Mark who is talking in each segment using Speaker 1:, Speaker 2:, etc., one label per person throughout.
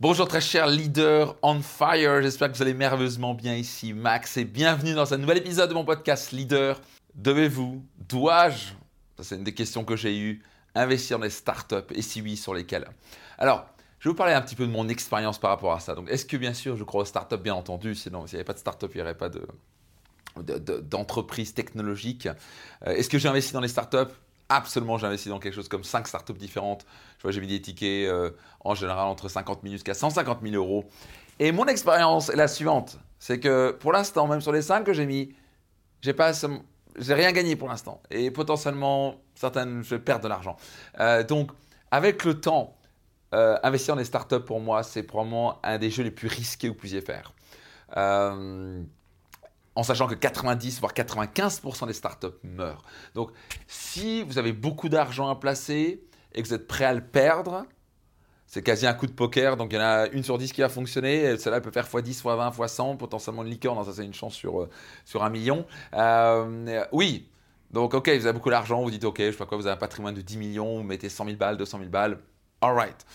Speaker 1: Bonjour très chers leaders on fire, j'espère que vous allez merveilleusement bien ici. Max et bienvenue dans un nouvel épisode de mon podcast Leader. Devez-vous, dois-je, c'est une des questions que j'ai eues, investir dans les startups et si oui, sur lesquelles? Alors, je vais vous parler un petit peu de mon expérience par rapport à ça. Donc, est-ce que bien sûr, je crois aux startups, bien entendu, sinon s'il n'y avait pas de startup, il n'y aurait pas de, d'entreprise technologique. Euh, est-ce que j'ai investi dans les startups? Absolument, j'ai investi dans quelque chose comme 5 startups différentes. Je vois, j'ai mis des tickets euh, en général entre 50 000 jusqu'à 150 000 euros. Et mon expérience est la suivante c'est que pour l'instant, même sur les 5 que j'ai mis, j'ai pas j'ai rien gagné pour l'instant. Et potentiellement, certaines, je vais perdre de l'argent. Euh, donc, avec le temps, investir dans les startups, pour moi, c'est probablement un des jeux les plus risqués que vous puissiez faire. Euh, en sachant que 90 voire 95% des startups meurent. Donc, si vous avez beaucoup d'argent à placer et que vous êtes prêt à le perdre, c'est quasi un coup de poker. Donc, il y en a une sur 10 qui va fonctionner. Celle-là peut faire x10, x20, x100, potentiellement une licorne. Ça, c'est une chance sur, euh, sur un million. Euh, oui. Donc, OK, vous avez beaucoup d'argent. Vous dites, OK, je sais pas quoi, vous avez un patrimoine de 10 millions. Vous mettez 100 000 balles, 200 000 balles. All right.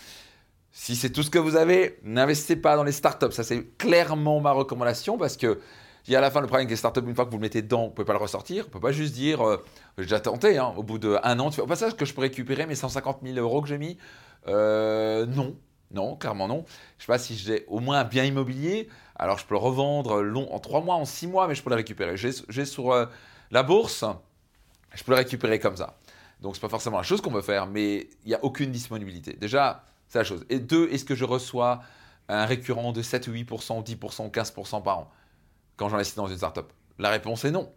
Speaker 1: Si c'est tout ce que vous avez, n'investissez pas dans les startups. Ça, c'est clairement ma recommandation parce que il y a à la fin le problème les startups, une fois que vous le mettez dedans, vous ne pouvez pas le ressortir. Vous ne pouvez pas juste dire, euh, j'ai déjà tenté, hein, au bout d'un an, tu fais au passage que je peux récupérer mes 150 000 euros que j'ai mis. Euh, non, non, clairement non. Je ne sais pas si j'ai au moins un bien immobilier. Alors je peux le revendre en 3 mois, en 6 mois, mais je peux le récupérer. J'ai sur euh, la bourse, je peux le récupérer comme ça. Donc ce n'est pas forcément la chose qu'on veut faire, mais il n'y a aucune disponibilité. Déjà, c'est la chose. Et deux, est-ce que je reçois un récurrent de 7 ou 8%, 10%, 15% par an? Quand j'investis dans une startup La réponse est non.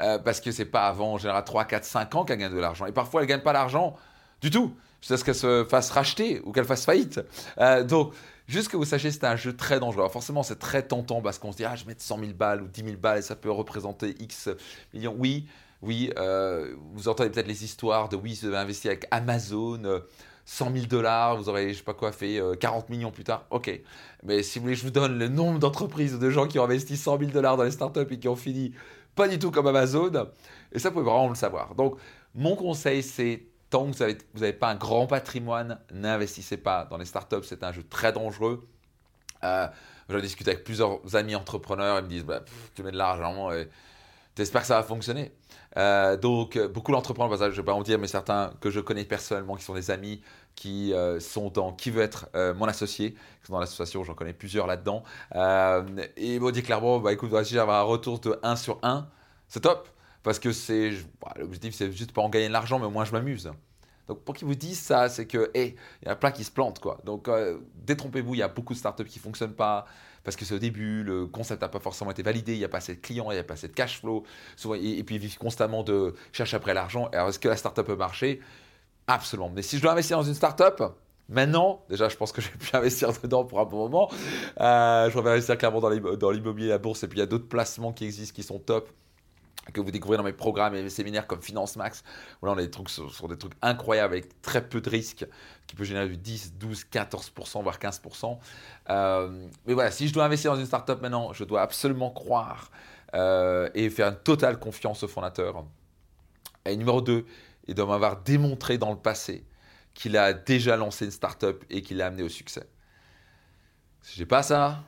Speaker 1: Euh, parce que c'est pas avant, en général, 3, 4, 5 ans qu'elle gagne de l'argent. Et parfois, elle ne gagne pas l'argent du tout, jusqu'à ce qu'elle se fasse racheter ou qu'elle fasse faillite. Euh, donc, juste que vous sachiez, c'est un jeu très dangereux. forcément, c'est très tentant parce qu'on se dit, ah, je vais mettre 100 000 balles ou 10 000 balles et ça peut représenter X millions. Oui, oui, euh, vous entendez peut-être les histoires de oui, vous avez investi avec Amazon. 100 000 dollars, vous aurez, je sais pas quoi, fait 40 euh, millions plus tard. Ok. Mais si vous voulez, je vous donne le nombre d'entreprises, de gens qui ont investi 100 000 dollars dans les startups et qui ont fini pas du tout comme Amazon. Et ça, vous pouvez vraiment le savoir. Donc, mon conseil, c'est tant que vous n'avez pas un grand patrimoine, n'investissez pas dans les startups. C'est un jeu très dangereux. Euh, J'ai discuté avec plusieurs amis entrepreneurs. Ils me disent bah, Tu mets de l'argent et J'espère que ça va fonctionner. Euh, donc, beaucoup d'entrepreneurs, je ne vais pas en dire, mais certains que je connais personnellement, qui sont des amis, qui euh, sont dans Qui veut être euh, mon associé, qui sont dans l'association, j'en connais plusieurs là-dedans. et ils m'ont dit clairement, bah, écoute, si j'avais un retour de 1 sur 1, c'est top. Parce que c'est, bah, l'objectif, c'est juste pas en gagner de l'argent, mais au moins je m'amuse. Donc, pour qu'ils vous disent ça, c'est que, il y a plein qui se plantent, quoi. Donc, détrompez-vous, il y a beaucoup de startups qui ne fonctionnent pas parce que c'est au début, le concept n'a pas forcément été validé, il n'y a pas assez de clients, il n'y a pas assez de cash flow, et, puis ils vivent constamment de chercher après l'argent. Alors est-ce que la startup peut marcher? Absolument. Mais si je dois investir dans une startup, Maintenant, déjà, je pense que je vais plus investir dedans pour un bon moment. Euh, je vais investir clairement dans l'immobilier, la bourse, et puis il y a d'autres placements qui existent qui sont top que vous découvrez dans mes programmes et mes séminaires comme Finance Max, où là on a des trucs sur, des trucs incroyables avec très peu de risques, qui peut générer du 10, 12, 14%, voire 15%. Euh, mais voilà, si je dois investir dans une startup maintenant, je dois absolument croire euh, et faire une totale confiance au fondateur. Et numéro 2, il doit m'avoir démontré dans le passé qu'il a déjà lancé une startup et qu'il l'a amené au succès. Si j'ai pas ça,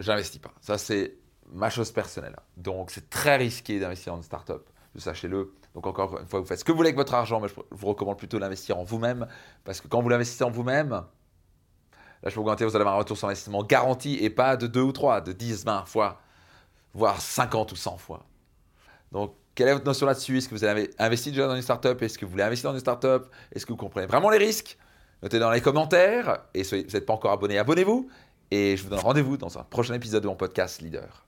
Speaker 1: j'investis pas. Ça c'est ma chose personnelle. Donc, c'est très risqué d'investir dans une startup, sachez-le. Donc, encore une fois, vous faites ce que vous voulez avec votre argent, mais je vous recommande plutôt d'investir en vous-même, parce que quand vous l'investissez en vous-même, là, je peux vous garantir, vous allez avoir un retour sur investissement garanti, et pas de 2 ou 3, de 10, 20 fois, voire 50 ou 100 fois. Donc, quelle est votre notion là-dessus? Est-ce que vous avez investi déjà dans une startup? Est-ce que vous voulez investir dans une startup? Est-ce que vous comprenez vraiment les risques? Notez dans les commentaires. Et si vous n'êtes pas encore abonné, abonnez-vous. Et je vous donne rendez-vous dans un prochain épisode de mon podcast Leader.